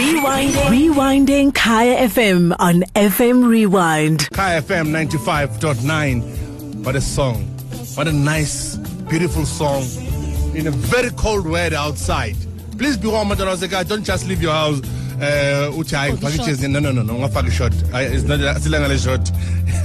Rewinding. Rewinding Kaya FM on FM Rewind. Kaya FM 95.9. What a song. What a nice, beautiful song in a very cold weather outside. Please be warm, Mataroseka. Don't just leave your house. Uh, uthi hayi For ngifake shot. no no no no ungafaka ishot Hayi, it's not silanga le shot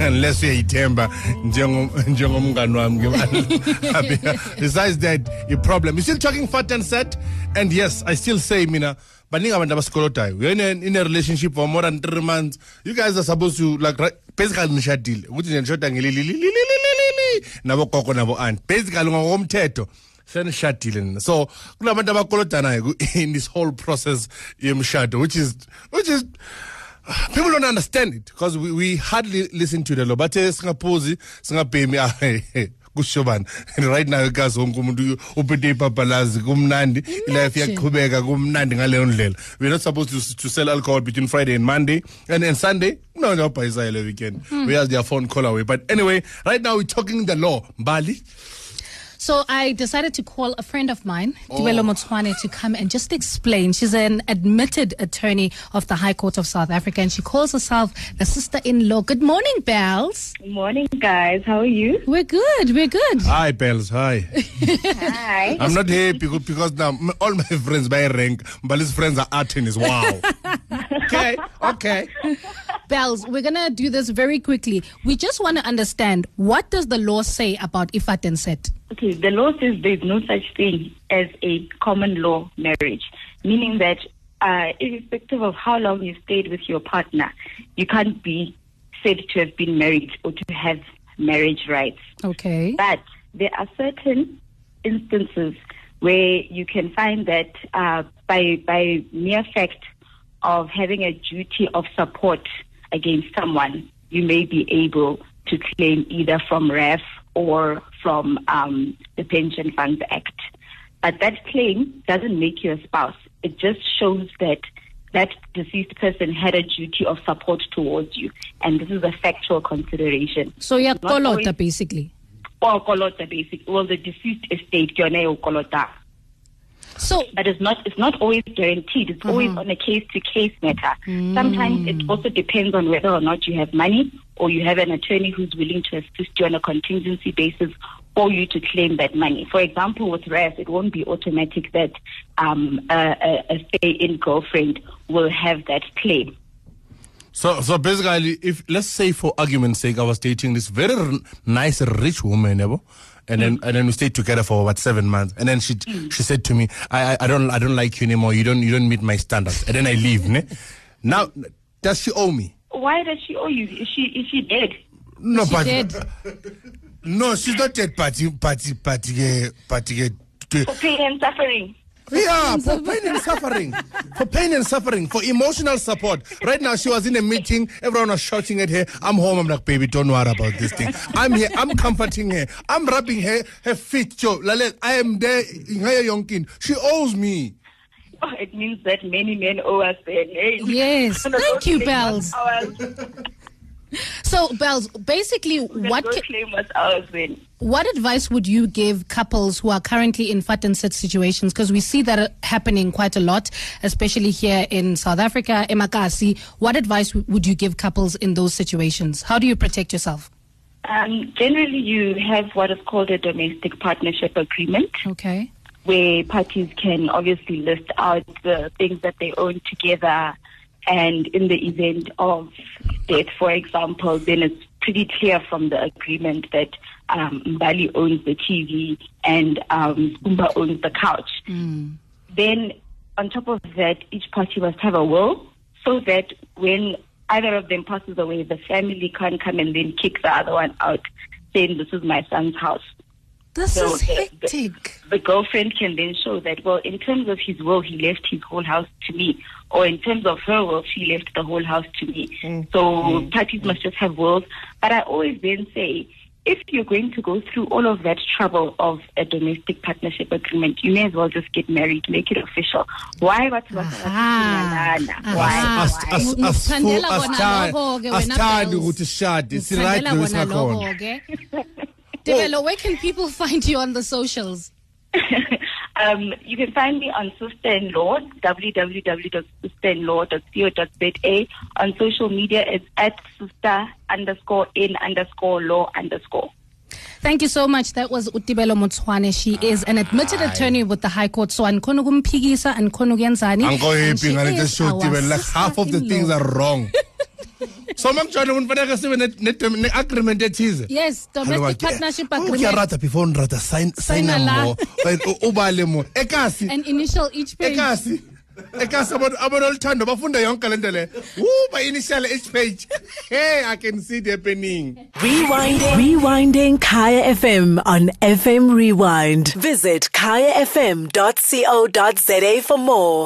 unless uyayithemba njengo- njengomngani wami ngebala. besides that your problem you still talking vat n sit and yes i still say mina baningi abantu abasikolodayo you're in a, in a relationship for more than three months. You guys are supposed to like right, basically nishadile. Ukuthi nje nishoda ngelililililili nabo gogo nabo aunt. Basically ngokomthetho senishadile nina. So kunabantu abakolodanayo in this whole process yemshado which is which is people don't understand it because we, we hardly listen to the law. Bathe singaphuzi singabhemi ah, ah, kusho bani right now ikazi wonke umuntu uphethe ipapalazi kumnandi. Ilife iyaqhubeka kumnandi ngaleyo ndlela. We're not supposed to, to sell alcohol between friday and monday. And, and sunday no nobhayisayo le weekend. We have their phone call away. But anyway right now we're talking the law. Mbali So I decided to call a friend of mine, oh. Tebello Motshwane, to come and just explain. She's an admitted attorney of the High Court of South Africa, and she calls herself the sister-in-law. Good morning, Bells. Good Morning, guys. How are you? We're good. We're good. hi bells hi Hi. i'm not happy because, because now all my friends by rank mbali's friends are attorneys wow okay okay Bells, we're gonna do this very quickly. We just want to understand what does the law say about ifat and set. Okay, the law says there's no such thing as a common law marriage, meaning that uh, irrespective of how long you stayed with your partner, you can't be said to have been married or to have marriage rights. Okay. But there are certain instances where you can find that uh, by by mere fact of having a duty of support against someone, you may be able to claim either from RAF or from um, the Pension Funds Act. But that claim doesn't make you a spouse. It just shows that that deceased person had a duty of support towards you, and this is a factual consideration. So always- kolota basically. or kolota basically. well the deceased estate ke yone eo kolota So but it's not it's not always guaranteed. It's always on a case to case matter. Sometimes it also depends on whether or not you have money or you have an attorney who's willing to assist you on a contingency basis for you to claim that money. For example with RAF it won't be automatic that um, a, a, a stay-in girlfriend will have that claim So, so basically, if let's say for argument's sake, I was dating this very r- nice, rich woman, yabo, and then and then we stayed together for about seven months, and then she she said to me, I, I I don't I don't like you anymore. You don't you don't meet my standards, and then I leave. Ne? Now, does she owe me? why does she owe you is she is she dead No, she but did. no, she's not dead. Party, party, party, party. for pain and suffering Yeah, for pain and suffering. For pain and suffering. For emotional support. Right now, she was in a meeting. Everyone was shouting at her. I'm home. I'm like, baby, don't worry about this thing. I'm here. I'm comforting her. I'm rubbing her, her feet. Joe. Lalet, I am there. in her Yonkin. She owes me. Oh, it means that many men owe us their names. Yes. Thank go you, claim Bells. So Bells, basically, what ca- claim what's ours then? what advice would you give couples who are currently in vat n sit situations? Because we see that happening quite a lot, especially here in South Africa, Emakasi. What advice would you give couples in those situations? How do you protect yourself? Um, generally, you have what is called a domestic partnership agreement, Okay. where parties can obviously list out the things that they own together. And in the event of death, for example, then it's pretty clear from the agreement that um, Mbali owns the TV and um, Kumba owns the couch. Then, on top of that, each party must have a will so that when either of them passes away, the family can't come and then kick the other one out, saying, This is my son's house. This So is the- the- The girlfriend can then show that, well, in terms of his will, he left his whole house to me. Or in terms of her will, she left the whole house to me. So parties must just have wills. But I always then say, if you're going to go through all of that trouble of a domestic partnership agreement, you may as well just get married, make it official. Why? What's Aha. Why? Aha. As- as- Mu- as- musithandela as- bona as- lokho-ke as- wena, asithandi Bells. ukuthi sishade. Si-right Musithandela lo bona esingakhona. lokho-ke. Tebello, where can people find you on the socials? Um, you can find me on Sister in Law, www.sisterinlaw.co.za. On social media, it's at sister underscore in underscore law underscore. Thank you so much. That was Utibelo Motshwane. She is an admitted attorney with the High Court. So ankhona ukumphikisa ankhona ukuyenzani. Uncle And Hippie she ngale is show our Tibele like half of the things are wrong. so makujona ukuthi fanele sibe ne- ne- ne agreement ethize. Yes, domestic partnership Ke agreement. rata before nrata sign sign Sign a la. mo. Ubale mo. Ekasi. An initial each page. ekasi ekasi abantu abantu oluthando bafunda yonke le nto le Woo, by initial each page hey i can see it happening Rewinding. Rewinding Kaya FM on FM Rewind. Visit kayafm.co.za for more.